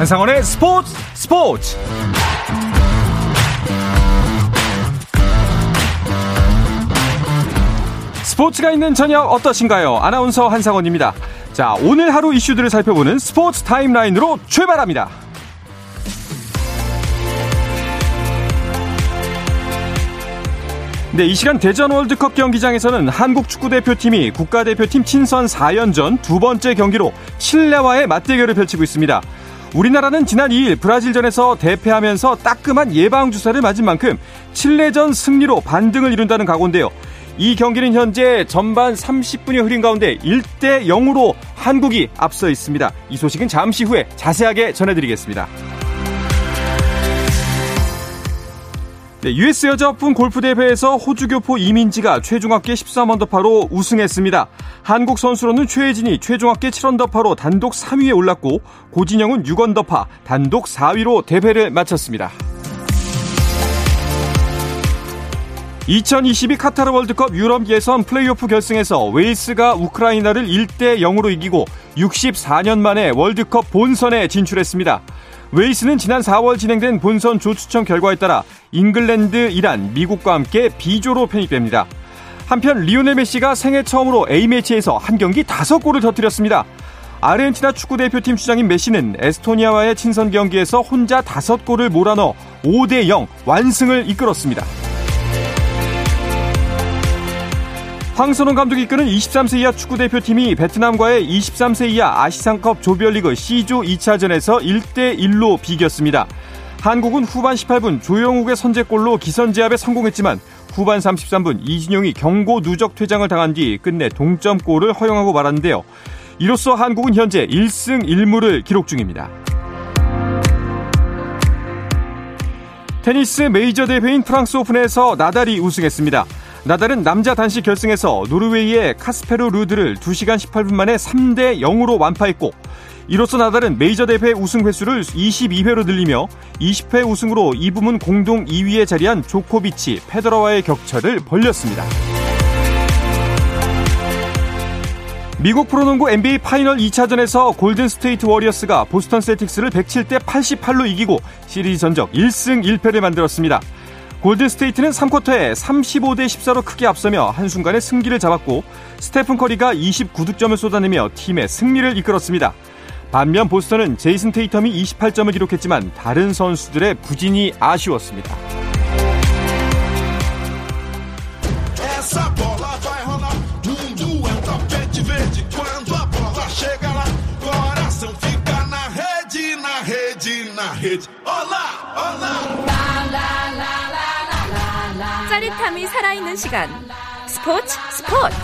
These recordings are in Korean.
한상원의 스포츠 스포츠 스포츠가 있는 저녁 어떠신가요? 아나운서 한상원입니다. 자, 오늘 하루 이슈들을 살펴보는 스포츠 타임라인으로 출발합니다. 네, 이 시간 대전 월드컵 경기장에서는 한국 축구대표팀이 국가대표팀 친선 4연전 두 번째 경기로 칠레와의 맞대결을 펼치고 있습니다. 우리나라는 지난 2일 브라질전에서 대패하면서 따끔한 예방주사를 맞은 만큼 칠레전 승리로 반등을 이룬다는 각오인데요. 이 경기는 현재 전반 30분이 흐린 가운데 1대 0으로 한국이 앞서 있습니다. 이 소식은 잠시 후에 자세하게 전해드리겠습니다. 네, US 여자 오픈 골프 대회에서 호주 교포 이민지가 최종 합계 13언더파로 우승했습니다. 한국 선수로는 최혜진이 최종 합계 7언더파로 단독 3위에 올랐고 고진영은 6언더파 단독 4위로 대회를 마쳤습니다. 2022 카타르 월드컵 유럽 예선 플레이오프 결승에서 웨일스가 우크라이나를 1대 0으로 이기고 64년 만에 월드컵 본선에 진출했습니다. 웨일스는 지난 4월 진행된 본선 조추첨 결과에 따라 잉글랜드, 이란, 미국과 함께 B조로 편입됩니다. 한편 리오넬 메시가 생애 처음으로 A매치에서 한 경기 5골을 터뜨렸습니다. 아르헨티나 축구대표팀 주장인 메시는 에스토니아와의 친선 경기에서 혼자 5골을 몰아넣어 5대0 완승을 이끌었습니다. 황선홍 감독이 이끄는 23세 이하 축구대표팀이 베트남과의 23세 이하 아시상컵 조별리그 C조 2차전에서 1대1로 비겼습니다. 한국은 후반 18분 조영욱의 선제골로 기선제압에 성공했지만 후반 33분 이진용이 경고 누적 퇴장을 당한 뒤 끝내 동점골을 허용하고 말았는데요. 이로써 한국은 현재 1승 1무를 기록 중입니다. 테니스 메이저 대회인 프랑스 오픈에서 나달이 우승했습니다. 나달은 남자 단식 결승에서 노르웨이의 카스페르 루드를 2시간 18분 만에 3대 0으로 완파했고 이로써 나달은 메이저 대회 우승 횟수를 22회로 늘리며 20회 우승으로 이 부문 공동 2위에 자리한 조코비치, 페더러와의 격차를 벌렸습니다. 미국 프로농구 NBA 파이널 2차전에서 골든스테이트 워리어스가 보스턴 셀틱스를 107대 88로 이기고 시리즈 전적 1승 1패를 만들었습니다. 골든스테이트는 3쿼터에 35대 14로 크게 앞서며 한순간에 승기를 잡았고 스테픈 커리가 29득점을 쏟아내며 팀의 승리를 이끌었습니다. 반면 보스턴은 제이슨 테이텀이 28점을 기록했지만 다른 선수들의 부진이 아쉬웠습니다. 짜릿함이 살아있는 시간 스포츠 스포츠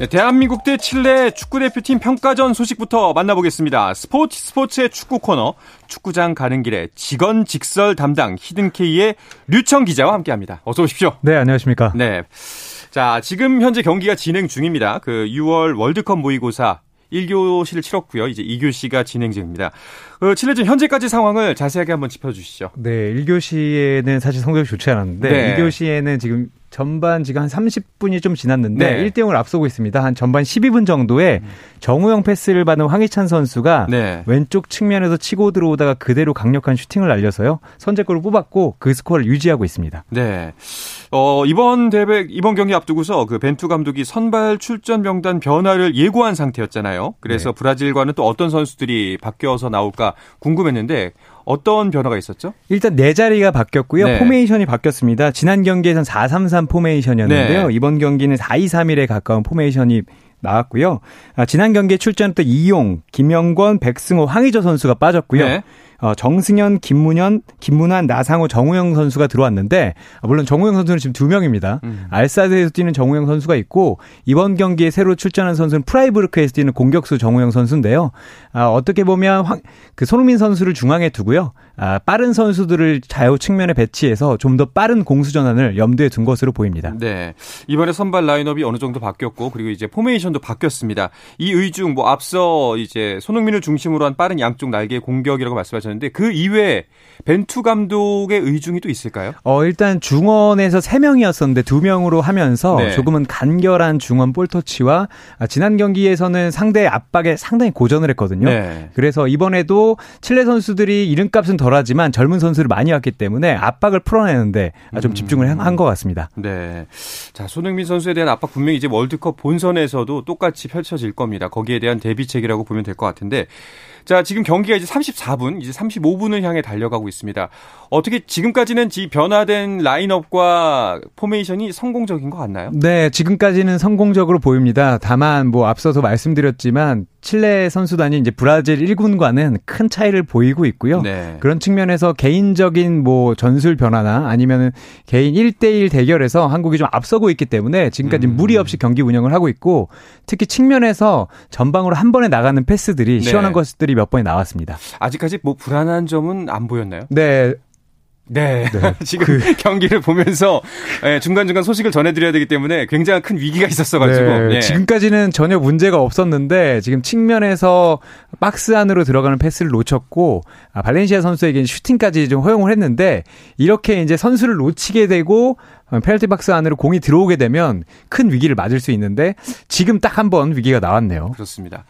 네, 대한민국 대 칠레 축구대표팀 평가전 소식부터 만나보겠습니다. 스포츠 스포츠의 축구 코너 축구장 가는 길에 직원 직설 담당 히든케이의 류청 기자와 함께합니다. 어서 오십시오. 네, 안녕하십니까. 네. 자, 지금 현재 경기가 진행 중입니다. 그 6월 월드컵 모의고사 1교시를 치렀고요. 이제 2교시가 진행 중입니다. 그 칠레전 현재까지 상황을 자세하게 한번 짚어주시죠. 네, 1교시에는 사실 성적이 좋지 않았는데 네. 2교시에는 지금 전반 지금 한 30분이 좀 지났는데 네. 1대 0을 앞서고 있습니다. 한 전반 12분 정도에 음. 정우영 패스를 받은 황희찬 선수가 네. 왼쪽 측면에서 치고 들어오다가 그대로 강력한 슈팅을 날려서요. 선제골을 뽑았고 그 스코어를 유지하고 있습니다. 네. 어, 이번 대회 이번 경기 앞두고서 그 벤투 감독이 선발 출전 명단 변화를 예고한 상태였잖아요. 그래서 네. 브라질과는 또 어떤 선수들이 바뀌어서 나올까 궁금했는데 어떤 변화가 있었죠? 일단 네 자리가 바뀌었고요. 네. 포메이션이 바뀌었습니다. 지난 경기에선 4-3-3 포메이션이었는데요. 네. 이번 경기는 4-2-3-1에 가까운 포메이션이 나왔고요. 아, 지난 경기에 출전했던 이용, 김영권, 백승호, 황희조 선수가 빠졌고요. 네. 어, 정승현, 김문현, 김문환, 나상호, 정우영 선수가 들어왔는데 아, 물론 정우영 선수는 지금 두 명입니다. 음. 알사드에서 뛰는 정우영 선수가 있고 이번 경기에 새로 출전한 선수는 프라이브르크에서 뛰는 공격수 정우영 선수인데요. 아, 어떻게 보면 황, 그 손흥민 선수를 중앙에 두고요. 아, 빠른 선수들을 좌우 측면에 배치해서 좀 더 빠른 공수 전환을 염두에 둔 것으로 보입니다. 네. 이번에 선발 라인업이 어느 정도 바뀌었고 그리고 이제 포메이션도 바뀌었습니다. 이 의중 뭐 앞서 이제 손흥민을 중심으로 한 빠른 양쪽 날개 공격이라고 말씀하셨는데 하셨는데 그 이외에 벤투 감독의 의중이 또 있을까요? 어, 일단 중원에서 3명이었었는데 2명으로 하면서 네. 조금은 간결한 중원 볼터치와 아, 지난 경기에서는 상대의 압박에 상당히 고전을 했거든요. 네. 그래서 이번에도 칠레 선수들이 이름값은 덜하지만 젊은 선수를 많이 왔기 때문에 압박을 풀어내는데 좀 집중을 음. 한것 같습니다. 네. 자, 손흥민 선수에 대한 압박 분명히 이제 월드컵 본선에서도 똑같이 펼쳐질 겁니다. 거기에 대한 대비책이라고 보면 될 것 같은데 자, 지금 경기가 이제 34분, 이제 35분을 향해 달려가고 있습니다. 어떻게 지금까지는 지 변화된 라인업과 포메이션이 성공적인 것 같나요? 네, 지금까지는 성공적으로 보입니다. 다만 뭐 앞서서 말씀드렸지만 칠레 선수단이 이제 브라질 1군과는 큰 차이를 보이고 있고요. 네. 그런 측면에서 개인적인 뭐 전술 변화나 아니면은 개인 1대1 대결에서 한국이 좀 앞서고 있기 때문에 지금까지 음. 무리 없이 경기 운영을 하고 있고 특히 측면에서 전방으로 한 번에 나가는 패스들이 네. 시원한 것들이 몇 번이 나왔습니다. 아직까지 뭐 불안한 점은 안 보였나요? 네. 네. 네. 지금 그... 경기를 보면서 네, 중간중간 소식을 전해드려야 되기 때문에 굉장히 큰 위기가 있었어가지고. 네. 네. 지금까지는 전혀 문제가 없었는데 지금 측면에서 박스 안으로 들어가는 패스를 놓쳤고 아, 발렌시아 선수에게 슈팅까지 좀 허용을 했는데 이렇게 이제 선수를 놓치게 되고 페널티 박스 안으로 공이 들어오게 되면 큰 위기를 맞을 수 있는데 지금 딱 한 번 위기가 나왔네요. 그렇습니다.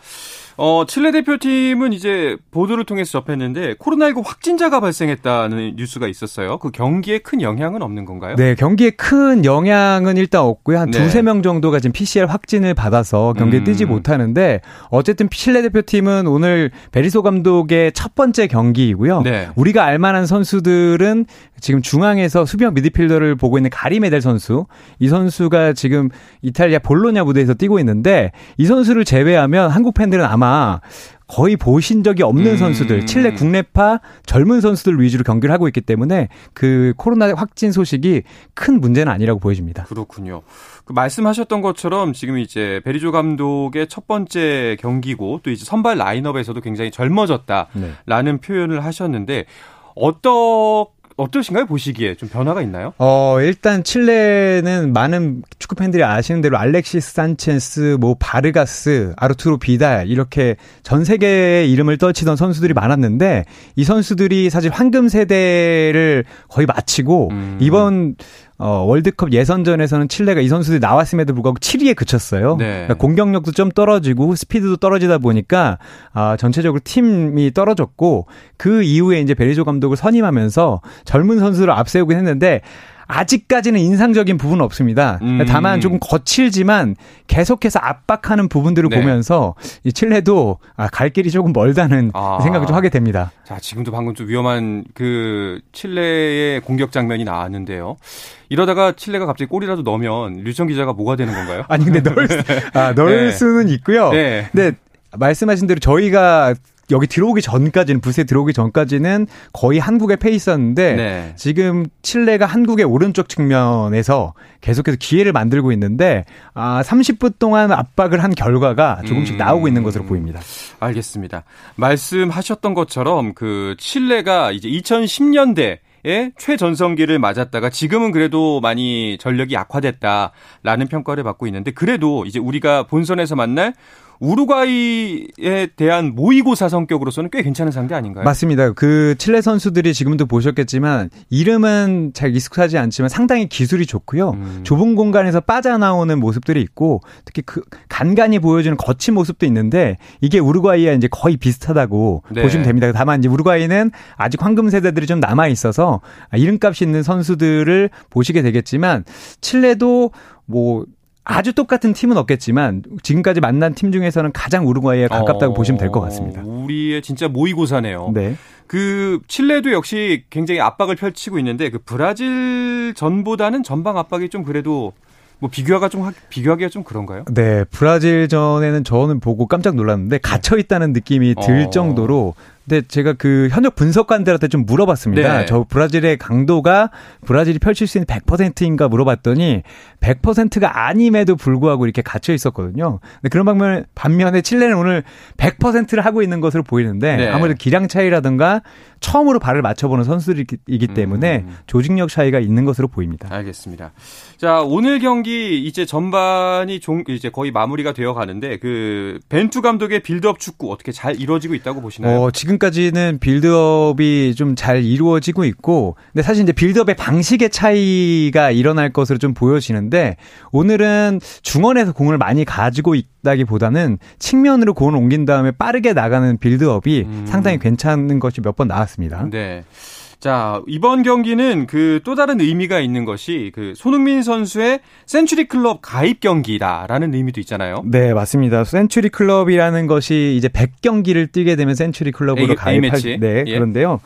어, 칠레 대표팀은 이제 보도를 통해서 접했는데 코로나19 확진자가 발생했다는 뉴스가 있었어요. 그 경기에 큰 영향은 없는 건가요? 네, 경기에 큰 영향은 일단 없고요. 한 네. 두세 명 정도가 지금 PCR 확진을 받아서 경기에 음. 뛰지 못하는데 어쨌든 칠레 대표팀은 오늘 베리소 감독의 첫 번째 경기이고요. 네. 우리가 알만한 선수들은 지금 중앙에서 수비형 미드필더를 보고 있는 가리메델 선수. 이 선수가 지금 이탈리아 볼로냐 무대에서 뛰고 있는데 이 선수를 제외하면 한국 팬들은 아마 거의 보신 적이 없는 음. 선수들, 칠레 국내파 젊은 선수들 위주로 경기를 하고 있기 때문에 그 코로나 확진 소식이 큰 문제는 아니라고 보여집니다. 그렇군요. 그 말씀하셨던 것처럼 지금 이제 베리조 감독의 첫 번째 경기고 또 이제 선발 라인업에서도 굉장히 젊어졌다라는 네. 표현을 하셨는데 어떤 어떠신가요? 보시기에 좀 변화가 있나요? 어, 일단 칠레는 많은 축구 팬들이 아시는 대로 알렉시스 산체스, 뭐 바르가스, 아르투로 비달 이렇게 전 세계의 이름을 떨치던 선수들이 많았는데 이 선수들이 사실 황금 세대를 거의 마치고 음. 이번 어, 월드컵 예선전에서는 칠레가 이 선수들이 나왔음에도 불구하고 7위에 그쳤어요. 네. 그러니까 공격력도 좀 떨어지고 스피드도 떨어지다 보니까 아, 전체적으로 팀이 떨어졌고 그 이후에 이제 베리조 감독을 선임하면서 젊은 선수를 앞세우긴 했는데 아직까지는 인상적인 부분은 없습니다. 음. 다만 조금 거칠지만 계속해서 압박하는 부분들을 네. 보면서 이 칠레도 아, 갈 길이 조금 멀다는 아. 생각을 좀 하게 됩니다. 자, 지금도 방금 좀 위험한 그 칠레의 공격 장면이 나왔는데요. 이러다가 칠레가 갑자기 골이라도 넣으면 류청 기자가 뭐가 되는 건가요? 아니 근데 넣을 수, 아, 넣을 네. 수는 있고요. 네. 근데 말씀하신 대로 저희가 여기 들어오기 전까지는 부스에 들어오기 전까지는 거의 한국에 페이스였는데 네. 지금 칠레가 한국의 오른쪽 측면에서 계속해서 기회를 만들고 있는데 아 30분 동안 압박을 한 결과가 조금씩 음. 나오고 있는 것으로 보입니다. 알겠습니다. 말씀하셨던 것처럼 그 칠레가 이제 2010년대 의 최전성기를 맞았다가 지금은 그래도 많이 전력이 약화됐다라는 평가를 받고 있는데 그래도 이제 우리가 본선에서 만날 우루과이에 대한 모의고사 성격으로서는 꽤 괜찮은 상대 아닌가요? 맞습니다. 그 칠레 선수들이 지금도 보셨겠지만 이름은 잘 익숙하지 않지만 상당히 기술이 좋고요. 음. 좁은 공간에서 빠져나오는 모습들이 있고 특히 그 간간히 보여주는 거친 모습도 있는데 이게 우루과이와 이제 거의 비슷하다고 네. 보시면 됩니다. 다만 이제 우루과이는 아직 황금 세대들이 좀 남아 있어서 이름값이 있는 선수들을 보시게 되겠지만 칠레도 뭐 아주 똑같은 팀은 없겠지만 지금까지 만난 팀 중에서는 가장 우루과이에 가깝다고 어, 보시면 될 것 같습니다. 우리의 진짜 모의고사네요. 네. 그 칠레도 역시 굉장히 압박을 펼치고 있는데 그 브라질 전보다는 전방 압박이 좀 그래도 뭐 비교하기가 좀 비교하기가 좀 그런가요? 네, 브라질 전에는 저는 보고 깜짝 놀랐는데 갇혀 있다는 느낌이 들 어. 정도로 근데 제가 그 현역 분석관들한테 좀 물어봤습니다. 네. 저 브라질의 강도가 브라질이 펼칠 수 있는 100%인가 물어봤더니 100%가 아님에도 불구하고 이렇게 갇혀 있었거든요. 근데 그런 방면 반면에 칠레는 오늘 100%를 하고 있는 것으로 보이는데 네. 아무래도 기량 차이라든가 처음으로 발을 맞춰보는 선수들이기 때문에 음. 조직력 차이가 있는 것으로 보입니다. 알겠습니다. 자 오늘 경기 이제 전반이 종, 이제 거의 마무리가 되어 가는데 그 벤투 감독의 빌드업 축구 어떻게 잘 이루어지고 있다고 보시나요? 어, 지금 지금까지는 빌드업이 좀 잘 이루어지고 있고, 근데 사실 이제 빌드업의 방식의 차이가 일어날 것으로 좀 보여지는데, 오늘은 중원에서 공을 많이 가지고 있다기 보다는 측면으로 공을 옮긴 다음에 빠르게 나가는 빌드업이 음. 상당히 괜찮은 것이 몇 번 나왔습니다. 네. 자, 이번 경기는 그 또 다른 의미가 있는 것이 그 손흥민 선수의 센츄리 클럽 가입 경기다라는 의미도 있잖아요. 네, 맞습니다. 센츄리 클럽이라는 것이 이제 100경기를 뛰게 되면 센츄리 클럽으로 가입할 네, 예. 그런데요.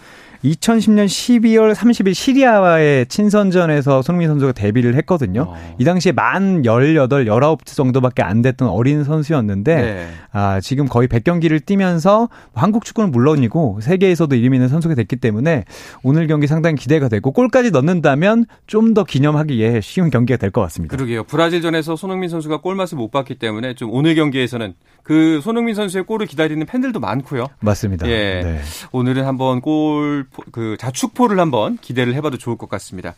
2010년 12월 30일 시리아와의 친선전에서 손흥민 선수가 데뷔를 했거든요. 어. 이 당시에 만 18, 19 정도밖에 안 됐던 어린 선수였는데 네. 아, 지금 거의 100경기를 뛰면서 한국 축구는 물론이고 세계에서도 이름 있는 선수가 됐기 때문에 오늘 경기 상당히 기대가 되고 골까지 넣는다면 좀 더 기념하기에 쉬운 경기가 될 것 같습니다. 그러게요. 브라질전에서 손흥민 선수가 골맛을 못 봤기 때문에 좀 오늘 경기에서는 그 손흥민 선수의 골을 기다리는 팬들도 많고요. 맞습니다. 예. 네. 오늘은 한번 골그 자축포를 한번 기대를 해봐도 좋을 것 같습니다.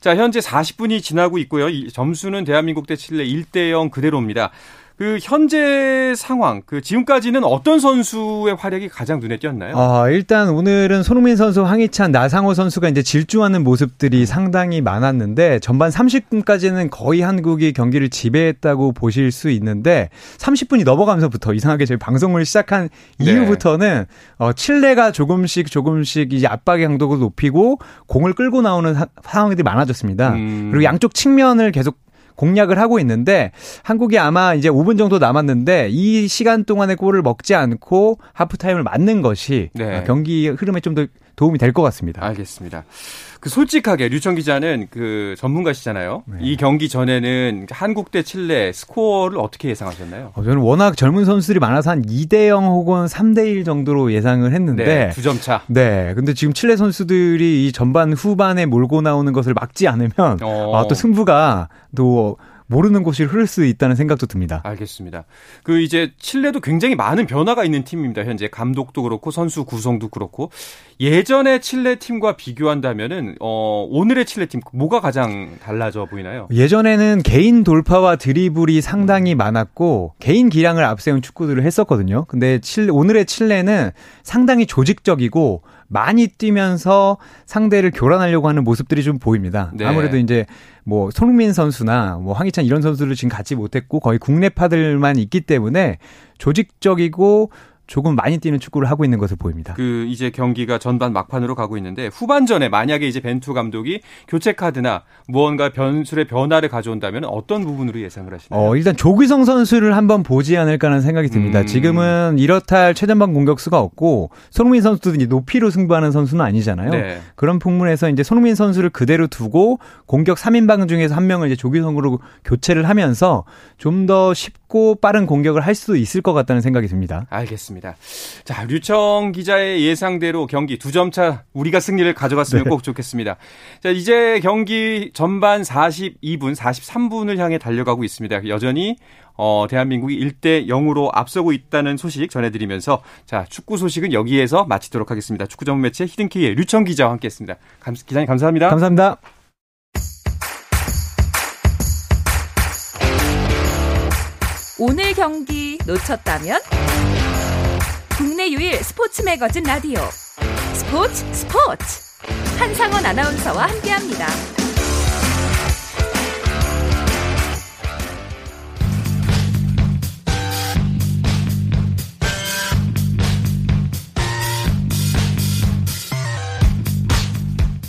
자, 현재 40분이 지나고 있고요. 이 점수는 대한민국 대 칠레 1대 0 그대로입니다. 그 현재 상황, 그 지금까지는 어떤 선수의 활약이 가장 눈에 띄었나요? 아, 일단 오늘은 손흥민 선수, 황희찬, 나상호 선수가 이제 질주하는 모습들이 상당히 많았는데 전반 30분까지는 거의 한국이 경기를 지배했다고 보실 수 있는데 30분이 넘어가면서부터 이상하게 저희 방송을 시작한 네. 이후부터는 어, 칠레가 조금씩 조금씩 이제 압박의 강도를 높이고 공을 끌고 나오는 사, 상황들이 많아졌습니다. 음. 그리고 양쪽 측면을 계속 공략을 하고 있는데 한국이 아마 이제 5분 정도 남았는데 이 시간 동안에 골을 먹지 않고 하프타임을 맞는 것이 네. 경기 흐름에 좀 더 도움이 될 것 같습니다. 알겠습니다. 그 솔직하게 류청 기자는 그 전문가시잖아요. 네. 이 경기 전에는 한국 대 칠레 스코어를 어떻게 예상하셨나요? 어, 저는 워낙 젊은 선수들이 많아서 한 2대 0 혹은 3대 1 정도로 예상을 했는데 네, 두점 차. 네. 근데 지금 칠레 선수들이 이 전반 후반에 몰고 나오는 것을 막지 않으면 어. 아, 또 승부가 또 모르는 곳이 흐를 수 있다는 생각도 듭니다. 알겠습니다. 그 이제 칠레도 굉장히 많은 변화가 있는 팀입니다. 현재 감독도 그렇고 선수 구성도 그렇고 예전의 칠레 팀과 비교한다면은 어 오늘의 칠레 팀 뭐가 가장 달라져 보이나요? 예전에는 개인 돌파와 드리블이 상당히 많았고 개인 기량을 앞세운 축구들을 했었거든요. 근데 칠 오늘의 칠레는 상당히 조직적이고 많이 뛰면서 상대를 교란하려고 하는 모습들이 좀 보입니다. 네. 아무래도 이제 뭐 손흥민 선수나 뭐 황희찬 이런 선수를 지금 갖지 못했고 거의 국내파들만 있기 때문에 조직적이고 조금 많이 뛰는 축구를 하고 있는 것을 보입니다. 그 이제 경기가 전반 막판으로 가고 있는데 후반전에 만약에 이제 벤투 감독이 교체 카드나 무언가 변술의 변화를 가져온다면 어떤 부분으로 예상을 하시나요? 어, 일단 조기성 선수를 한번 보지 않을까 하는 생각이 듭니다. 음. 지금은 이렇다 할 최전방 공격수가 없고 손흥민 선수도 이제 높이로 승부하는 선수는 아니잖아요. 네. 그런 풍문에서 이제 손흥민 선수를 그대로 두고 공격 3인방 중에서 한 명을 이제 조기성으로 교체를 하면서 좀 더 쉽 고 빠른 공격을 할 수 있을 것 같다는 생각이 듭니다. 알겠습니다. 자, 류청 기자의 예상대로 경기 두 점 차 우리가 승리를 가져갔으면 네. 꼭 좋겠습니다. 자, 이제 경기 전반 42분, 43분을 향해 달려가고 있습니다. 여전히 어, 대한민국이 1대 0으로 앞서고 있다는 소식 전해드리면서 자 축구 소식은 여기에서 마치도록 하겠습니다. 축구 전문 매체 히든키의 류청 기자와 함께했습니다. 감, 기자님 감사합니다. 감사합니다. 오늘 경기 놓쳤다면? 국내 유일 스포츠 매거진 라디오. 스포츠 스포츠. 한상원 아나운서와 함께합니다.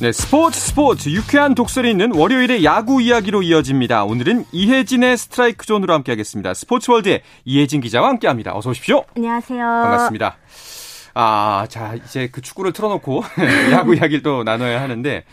네, 스포츠 스포츠 유쾌한 독설이 있는 월요일의 야구 이야기로 이어집니다. 오늘은 이혜진의 스트라이크 존으로 함께하겠습니다. 스포츠월드의 이혜진 기자와 함께합니다. 어서 오십시오. 안녕하세요. 반갑습니다. 아, 자 이제 그 축구를 틀어놓고 야구 이야기를 또 나눠야 하는데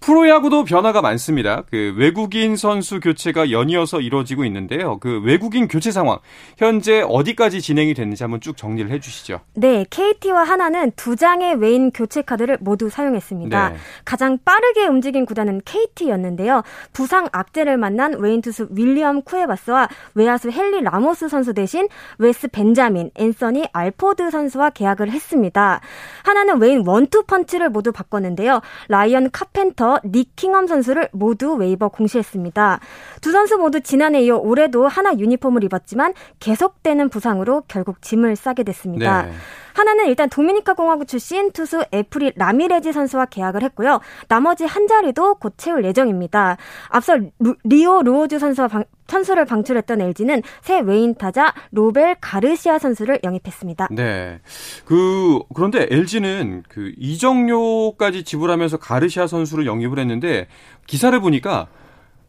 프로야구도 변화가 많습니다. 그 외국인 선수 교체가 연이어서 이루어지고 있는데요. 그 외국인 교체 상황 현재 어디까지 진행이 됐는지 한번 쭉 정리를 해주시죠. 네, KT와 하나는 두 장의 외인 교체 카드를 모두 사용했습니다. 네. 가장 빠르게 움직인 구단은 KT였는데요. 부상 악재를 만난 외인 투수 윌리엄 쿠에바스와 외야수 헨리 라모스 선수 대신 웨스 벤자민, 앤서니 알포드 선수와 계약을 했습니다. 한화는 외인 원투 펀치를 모두 바꿨는데요. 라이언 카펜터 키움에서 닉 킹엄 선수를 모두 웨이버 공시했습니다. 두 선수 모두 지난해 이어 올해도 한화 유니폼을 입었지만 계속되는 부상으로 결국 짐을 싸게 됐습니다. 네. 한화는 일단 도미니카 공화국 출신 투수 예프리 라미레즈 선수와 계약을 했고요. 나머지 한 자리도 곧 채울 예정입니다. 앞서 루, 리오 루오즈 선수와 방, 선수를 방출했던 LG는 새 외인 타자 로벨 가르시아 선수를 영입했습니다. 네. 그 그런데 LG는 그 이정료까지 지불하면서 가르시아 선수를 영입을 했는데 기사를 보니까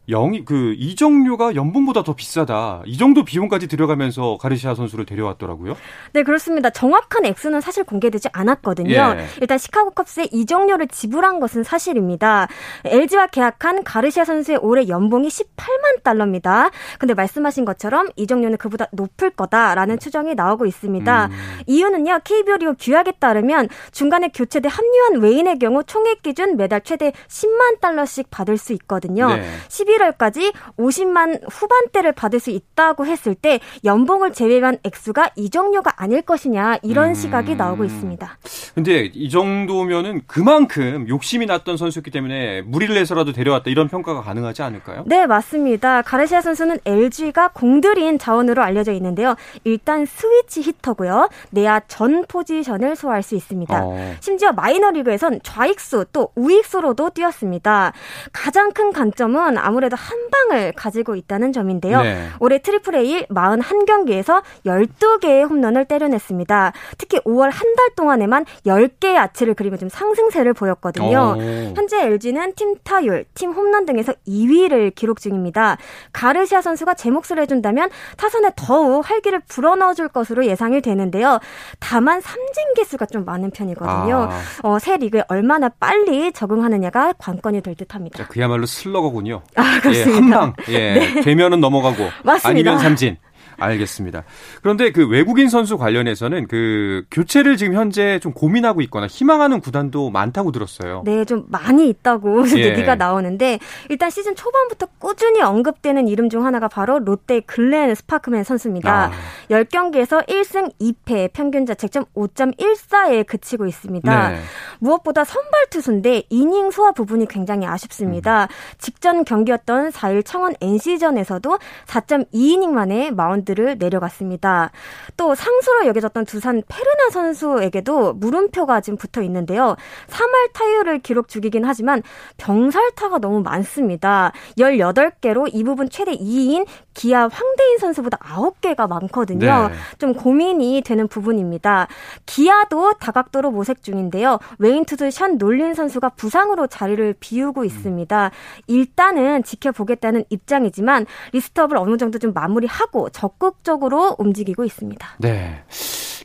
영이 그 이정료가 연봉보다 더 비싸다. 이 정도 비용까지 들어가면서 가르시아 선수를 데려왔더라고요. 네, 그렇습니다. 정확한 액수는 사실 공개되지 않았거든요. 예. 일단 시카고 컵스에 이정료를 지불한 것은 사실입니다. LG와 계약한 가르시아 선수의 올해 연봉이 18만 달러입니다. 근데 말씀하신 것처럼 이정료는 그보다 높을 거다라는 추정이 나오고 있습니다. 음. 이유는요. KBO 리그 규약에 따르면 중간에 교체돼 합류한 외인의 경우 총액 기준 매달 최대 10만 달러씩 받을 수 있거든요. 네. 11 월까지 50만 후반대를 받을 수 있다고 했을 때 연봉을 제외한 액수가 이 정도가 아닐 것이냐 이런 음. 시각이 나오고 있습니다. 근데 이 정도면은 그만큼 욕심이 났던 선수였기 때문에 무리를 해서라도 데려왔다 이런 평가가 가능하지 않을까요? 네, 맞습니다. 가르시아 선수는 LG가 공들인 자원으로 알려져 있는데요. 일단 스위치 히터고요. 내야 전 포지션을 소화할 수 있습니다. 어. 심지어 마이너리그에선 좌익수 또 우익수로도 뛰었습니다. 가장 큰 강점은 아무래도 아무래도 한 방을 가지고 있다는 점인데요. 네. 올해 트리플 A 41경기에서 12개의 홈런을 때려냈습니다. 특히 5월 한 달 동안에만 10개의 아치를 그리고 좀 상승세를 보였거든요. 오. 현재 LG는 팀 타율, 팀 홈런 등에서 2위를 기록 중입니다. 가르시아 선수가 제 몫을 해준다면 타선에 더욱 활기를 불어넣어줄 것으로 예상이 되는데요. 다만 삼진 개수가 좀 많은 편이거든요. 아. 어, 새 리그에 얼마나 빨리 적응하느냐가 관건이 될 듯합니다. 그야말로 슬러거군요. 아, 그렇습니다. 예, 한 방. 예. 네. 되면은 넘어가고 맞습니다. 아니면 삼진. 알겠습니다. 그런데 그 외국인 선수 관련해서는 그 교체를 지금 현재 좀 고민하고 있거나 희망하는 구단도 많다고 들었어요. 네, 좀 많이 있다고 예. 얘기가 나오는데 일단 시즌 초반부터 꾸준히 언급되는 이름 중 하나가 바로 롯데 글렌 스파크맨 선수입니다. 아. 10경기에서 1승 2패 평균 자책점 5.14에 그치고 있습니다. 네. 무엇보다 선발 투수인데 이닝 소화 부분이 굉장히 아쉽습니다. 음. 직전 경기였던 4일 창원 NC전에서도 4.2이닝 만에 마운드 마운드를 내려갔습니다. 또 상수로 여겨졌던 두산 페르난데스 선수에게도 물음표가 지금 붙어 있는데요. 3할 타율을 기록 중이긴 하지만 병살타가 너무 많습니다. 18개로 이 부분 최대 2위인 기아 황대인 선수보다 9개가 많거든요. 네. 좀 고민이 되는 부분입니다. 기아도 다각도로 모색 중인데요. 투수 션 놀린 선수가 부상으로 자리를 비우고 있습니다. 일단은 지켜보겠다는 입장이지만 리스트업을 어느 정도 좀 마무리하고 적 적극적으로 움직이고 있습니다. 네.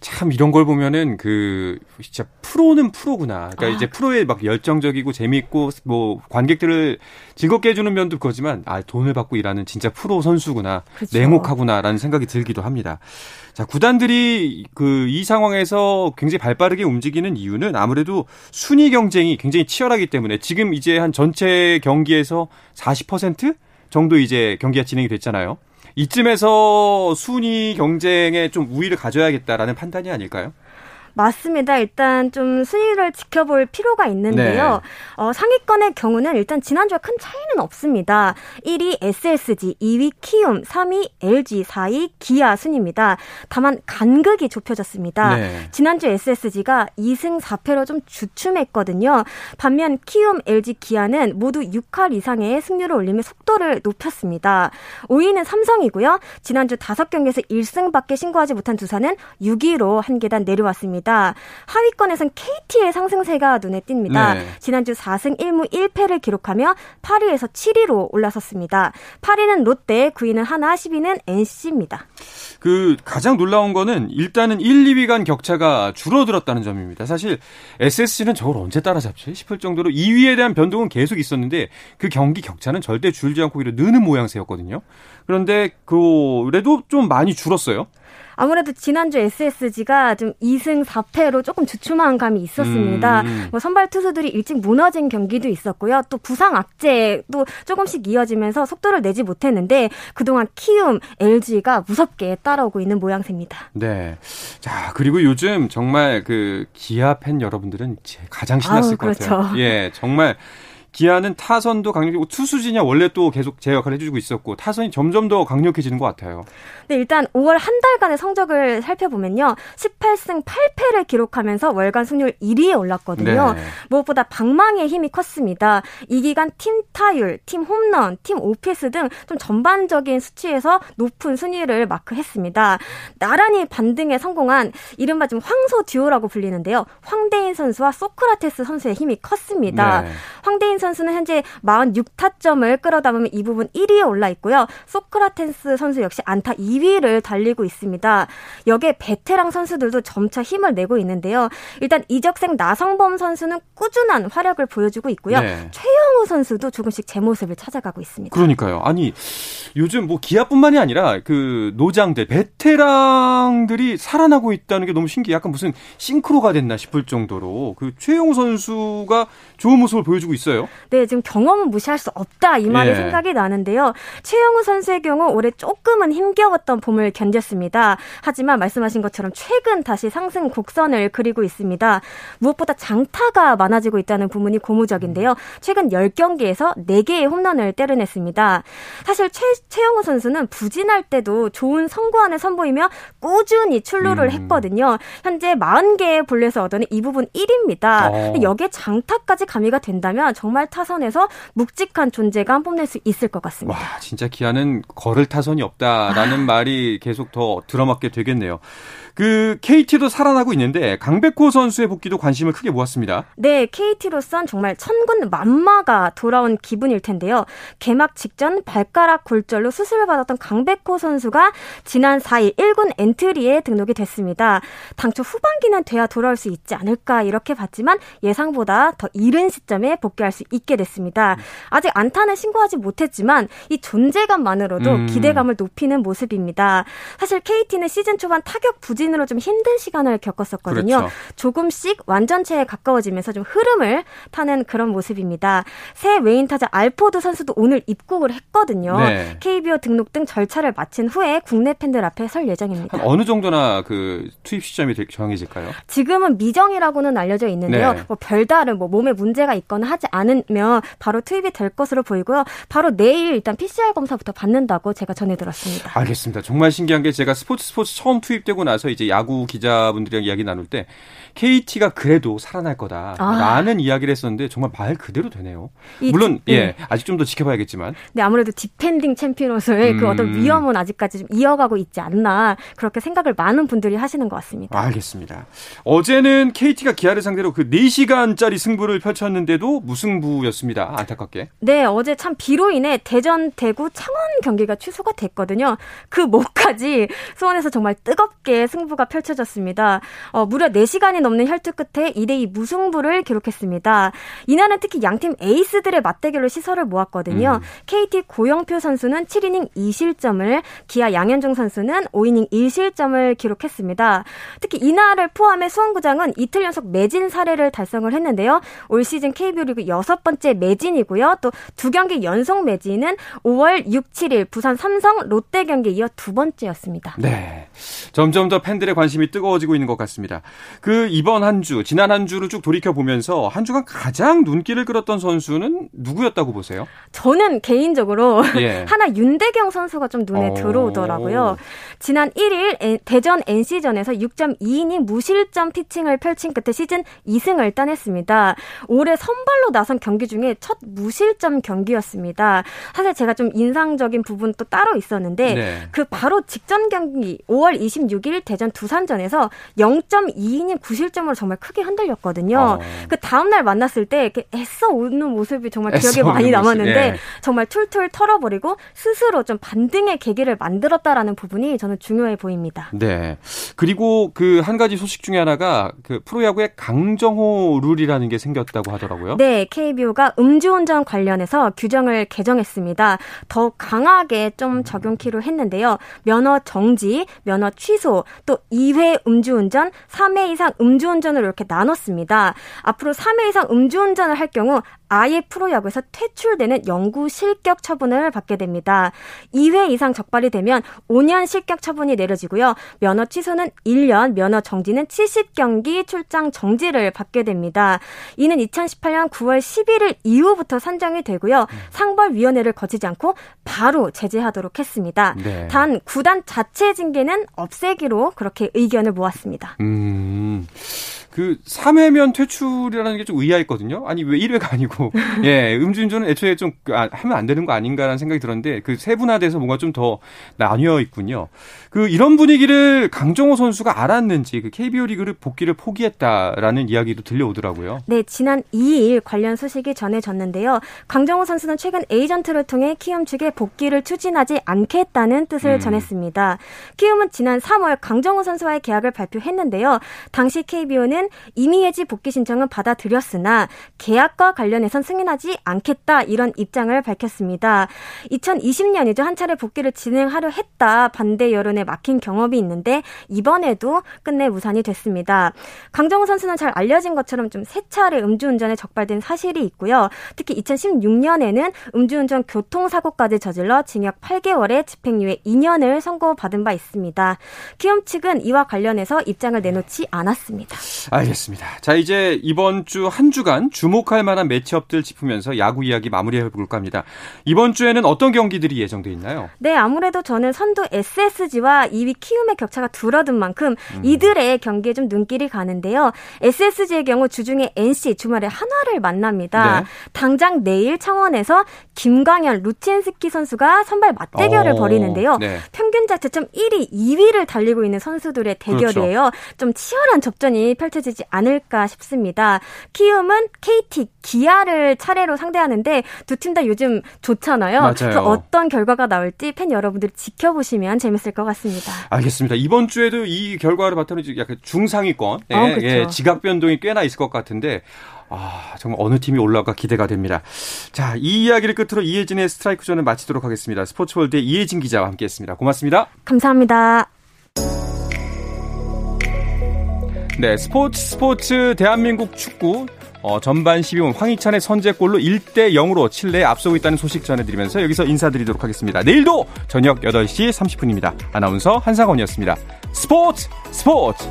참 이런 걸 보면은 그 진짜 프로는 프로구나. 그러니까 아. 이제 프로에 막 열정적이고 재미있고 뭐 관객들을 즐겁게 해주는 면도 그거지만 아 돈을 받고 일하는 진짜 프로 선수구나, 그렇죠. 냉혹하구나라는 생각이 들기도 합니다. 자 구단들이 그 이 상황에서 굉장히 발빠르게 움직이는 이유는 아무래도 순위 경쟁이 굉장히 치열하기 때문에 지금 이제 한 전체 경기에서 40% 정도 이제 경기가 진행이 됐잖아요. 이쯤에서 순위 경쟁에 좀 우위를 가져야겠다라는 판단이 아닐까요? 맞습니다. 일단 좀 순위를 지켜볼 필요가 있는데요. 네. 어, 상위권의 경우는 일단 지난주와 큰 차이는 없습니다. 1위 SSG, 2위 키움, 3위 LG, 4위 기아 순입니다. 다만 간극이 좁혀졌습니다. 네. 지난주 SSG가 2승 4패로 좀 주춤했거든요. 반면 키움, LG, 기아는 모두 6할 이상의 승률을 올리며 속도를 높였습니다. 5위는 삼성이고요. 지난주 5경기에서 1승밖에 신고하지 못한 두산은 6위로 한 계단 내려왔습니다. 있습니다. 하위권에선 KT의 상승세가 눈에 띕니다. 네. 지난주 4승 1무 1패를 기록하며 8위에서 7위로 올라섰습니다. 8위는 롯데, 9위는 하나, 10위는 NC입니다. 그 가장 놀라운 거는 일단은 1, 2위 간 격차가 줄어들었다는 점입니다. 사실 SSC는 저걸 언제 따라잡지 싶을 정도로 2위에 대한 변동은 계속 있었는데 그 경기 격차는 절대 줄지 않고 오히려 느는 모양새였거든요. 그런데 그래도 좀 많이 줄었어요. 아무래도 지난주 SSG가 좀 2승 4패로 조금 주춤한 감이 있었습니다. 음. 뭐 선발 투수들이 일찍 무너진 경기도 있었고요. 또 부상 악재도 조금씩 이어지면서 속도를 내지 못했는데 그동안 키움, LG가 무섭게 따라오고 있는 모양새입니다. 네. 자, 그리고 요즘 정말 그 기아 팬 여러분들은 가장 신났을 아우, 것 그렇죠. 같아요. 예, 정말 기아는 타선도 강력해고 투수진이 원래 또 계속 제 역할을 해주고 있었고 타선이 점점 더 강력해지는 것 같아요. 네, 일단 5월 한 달간의 성적을 살펴보면요. 18승 8패를 기록하면서 월간 승률 1위에 올랐거든요. 네. 무엇보다 방망이의 힘이 컸습니다. 이 기간 팀 타율, 팀 홈런, 팀 OPS 등 좀 전반적인 수치에서 높은 순위를 마크했습니다. 나란히 반등에 성공한 이른바 좀 황소 듀오라고 불리는데요. 황대인 선수와 소크라테스 선수의 힘이 컸습니다. 네. 황대인 선수는 현재 46타점을 끌어담으면 이 부분 1위에 올라 있고요. 소크라테스 선수 역시 안타 2위를 달리고 있습니다. 여기에 베테랑 선수들도 점차 힘을 내고 있는데요. 일단 이적생 나성범 선수는 꾸준한 활약을 보여주고 있고요. 네. 최영우 선수도 조금씩 제 모습을 찾아가고 있습니다. 그러니까요. 아니 요즘 뭐 기아뿐만이 아니라 그 노장들 베테랑들이 살아나고 있다는 게 너무 신기해. 약간 무슨 싱크로가 됐나 싶을 정도로 그 최영우 선수가 좋은 모습을 보여주고 있어요. 네, 지금 경험은 무시할 수 없다 이 말이 예. 생각이 나는데요. 최영우 선수의 경우 올해 조금은 힘겨웠던 봄을 견뎠습니다. 하지만 말씀하신 것처럼 최근 다시 상승 곡선을 그리고 있습니다. 무엇보다 장타가 많아지고 있다는 부분이 고무적인데요. 최근 10경기에서 4개의 홈런을 때려냈습니다. 사실 최, 최영우 선수는 부진할 때도 좋은 성구안을 선보이며 꾸준히 출루를 음. 했거든요. 현재 40개의 볼넷을 얻어낸 이 부분 1위입니다. 어. 여기에 장타까지 가미가 된다면 정말 타선에서 묵직한 존재감 뽐낼 수 있을 것 같습니다. 와, 진짜 기아는 걸을 타선이 없다라는 아. 말이 계속 더 들어맞게 되겠네요. 그 KT도 살아나고 있는데 강백호 선수의 복귀도 관심을 크게 모았습니다. 네, KT로선 정말 천군 만마가 돌아온 기분일 텐데요. 개막 직전 발가락 골절로 수술을 받았던 강백호 선수가 지난 4일 1군 엔트리에 등록이 됐습니다. 당초 후반기는 돼야 돌아올 수 있지 않을까 이렇게 봤지만 예상보다 더 이른 시점에 복귀할 수 있게 됐습니다. 아직 안타는 신고하지 못했지만 이 존재감만으로도 음. 기대감을 높이는 모습입니다. 사실 KT는 시즌 초반 타격 부진 부진으로 좀 힘든 시간을 겪었었거든요. 그렇죠. 조금씩 완전체에 가까워지면서 좀 흐름을 타는 그런 모습입니다. 새 외인 타자 알포드 선수도 오늘 입국을 했거든요. 네. KBO 등록 등 절차를 마친 후에 국내 팬들 앞에 설 예정입니다. 어느 정도나 그 투입 시점이 정해질까요? 지금은 미정이라고는 알려져 있는데요. 네. 뭐 별다른 뭐 몸에 문제가 있거나 하지 않으면 바로 투입이 될 것으로 보이고요. 바로 내일 일단 PCR 검사부터 받는다고 제가 전해 들었습니다. 알겠습니다. 정말 신기한 게 제가 스포츠 스포츠 처음 투입되고 나서 이제 야구 기자분들이랑 이야기 나눌 때 KT가 그래도 살아날 거다라는 아. 이야기를 했었는데 정말 말 그대로 되네요. 물론 디, 예 네. 아직 좀 더 지켜봐야겠지만. 네 아무래도 디펜딩 챔피언으로서의 음. 그 어떤 음. 위험은 아직까지 좀 이어가고 있지 않나 그렇게 생각을 많은 분들이 하시는 것 같습니다. 알겠습니다. 어제는 KT가 기아를 상대로 그 4시간짜리 승부를 펼쳤는데도 무승부였습니다. 안타깝게. 네 어제 참 비로 인해 대전, 대구, 창원 경기가 취소가 됐거든요. 그 목까지 수원에서 정말 뜨겁게 승부가 펼쳐졌습니다. 어, 무려 4시간이 넘는 혈투 끝에 2대2 무승부를 기록했습니다. 이날은 특히 양팀 에이스들의 맞대결로 시설을 모았거든요. 음. KT 고영표 선수는 7이닝 2실점을, 기아 양현종 선수는 5이닝 1실점을 기록했습니다. 특히 이날을 포함해 수원구장은 이틀 연속 매진 사례를 달성을 했는데요. 올 시즌 KBO 리그 여섯 번째 매진이고요. 또 두 경기 연속 매진은 5월 6, 7일 부산 삼성 롯데 경기에 이어 두 번째였습니다. 네. 점점 더 팬들의 관심이 뜨거워지고 있는 것 같습니다. 그 이번 한 주, 지난 한 주를 쭉 돌이켜 보면서 한 주간 가장 눈길을 끌었던 선수는 누구였다고 보세요? 저는 개인적으로 예. 하나 윤대경 선수가 좀 눈에 오. 들어오더라고요. 지난 1일 대전 NC전에서 6.2이닝 무실점 피칭을 펼친 끝에 시즌 2승을 따냈습니다. 올해 선발로 나선 경기 중에 첫 무실점 경기였습니다. 사실 제가 좀 인상적인 부분도 따로 있었는데 네. 그 바로 직전 경기 5월 26일 대전 두산전에서 0.2이닝 9실점으로 정말 크게 흔들렸거든요. 어. 그 다음날 만났을 때 이렇게 애써 웃는 모습이 정말 기억에 많이 남았는데 예. 정말 툴툴 털어버리고 스스로 좀 반등의 계기를 만들었다라는 부분이 저는 중요해 보입니다. 네. 그리고 그 한 가지 소식 중에 하나가 그 프로야구의 강정호 룰이라는 게 생겼다고 하더라고요. 네. KBO가 음주운전 관련해서 규정을 개정했습니다. 더 강하게 좀 적용키로 했는데요. 면허 정지, 면허 취소, 또 2회 음주운전, 3회 이상 음주운전을 이렇게 나눴습니다. 앞으로 3회 이상 음주운전을 할 경우 아예 프로야구에서 퇴출되는 영구 실격 처분을 받게 됩니다. 2회 이상 적발이 되면 5년 실격 처분이 내려지고요. 면허 취소는 1년, 면허 정지는 70경기 출장 정지를 받게 됩니다. 이는 2018년 9월 11일 이후부터 산정이 되고요. 상벌위원회를 거치지 않고 바로 제재하도록 했습니다. 네. 단 구단 자체 징계는 없애기로 그렇게 의견을 모았습니다. 음. 그 3회면 퇴출이라는 게 좀 의아했거든요. 아니 왜 1회가 아니고 예 음주운전은 애초에 좀 아, 하면 안 되는 거 아닌가라는 생각이 들었는데 그 세분화돼서 뭔가 좀 더 나뉘어 있군요. 그 이런 분위기를 강정호 선수가 알았는지 그 KBO 리그를 복귀를 포기했다라는 이야기도 들려오더라고요. 네, 지난 2일 관련 소식이 전해졌는데요. 강정호 선수는 최근 에이전트를 통해 키움 측에 복귀를 추진하지 않겠다는 뜻을 음. 전했습니다. 키움은 지난 3월 강정호 선수와의 계약을 발표했는데요. 당시 KBO는 이미 해지 복귀 신청은 받아들였으나 계약과 관련해선 승인하지 않겠다 이런 입장을 밝혔습니다. 2020년이죠. 한 차례 복귀를 진행하려 했다 반대 여론에 막힌 경험이 있는데 이번에도 끝내 무산이 됐습니다. 강정호 선수는 잘 알려진 것처럼 좀 세 차례 음주운전에 적발된 사실이 있고요. 특히 2016년에는 음주운전 교통사고까지 저질러 징역 8개월에 집행유예 2년을 선고받은 바 있습니다. 키움 측은 이와 관련해서 입장을 내놓지 않았습니다. 알겠습니다. 자, 이제 이번 주 한 주간 주목할 만한 매치업들 짚으면서 야구 이야기 마무리해 볼까 합니다. 이번 주에는 어떤 경기들이 예정돼 있나요? 네, 아무래도 저는 선두 SSG와 2위 키움의 격차가 줄어든 만큼 음. 이들의 경기에 좀 눈길이 가는데요. SSG의 경우 주중에 NC 주말에 한화를 만납니다. 네. 당장 내일 창원에서 김광현, 루친스키 선수가 선발 맞대결을 오, 벌이는데요. 네. 평균 자책점 1위, 2위를 달리고 있는 선수들의 대결이에요. 그렇죠. 좀 치열한 접전이 펼쳐 지지 않을까 싶습니다. 키움은 KT, 기아를 차례로 상대하는데 두 팀 다 요즘 좋잖아요. 맞아요. 어떤 결과가 나올지 팬 여러분들이 지켜보시면 재밌을 것 같습니다. 알겠습니다. 이번 주에도 이 결과를 바탕으로 약간 중상위권 예, 어, 예, 지각 변동이 꽤나 있을 것 같은데 아, 정말 어느 팀이 올라올까 기대가 됩니다. 자, 이 이야기를 끝으로 이혜진의 스트라이크 존을 마치도록 하겠습니다. 스포츠월드의 이혜진 기자와 함께했습니다. 고맙습니다. 감사합니다. 네, 스포츠 스포츠 대한민국 축구 어, 전반 12분 황희찬의 선제골로 1대 0으로 칠레에 앞서고 있다는 소식 전해드리면서 여기서 인사드리도록 하겠습니다. 내일도 저녁 8시 30분입니다. 아나운서 한상원이었습니다. 스포츠 스포츠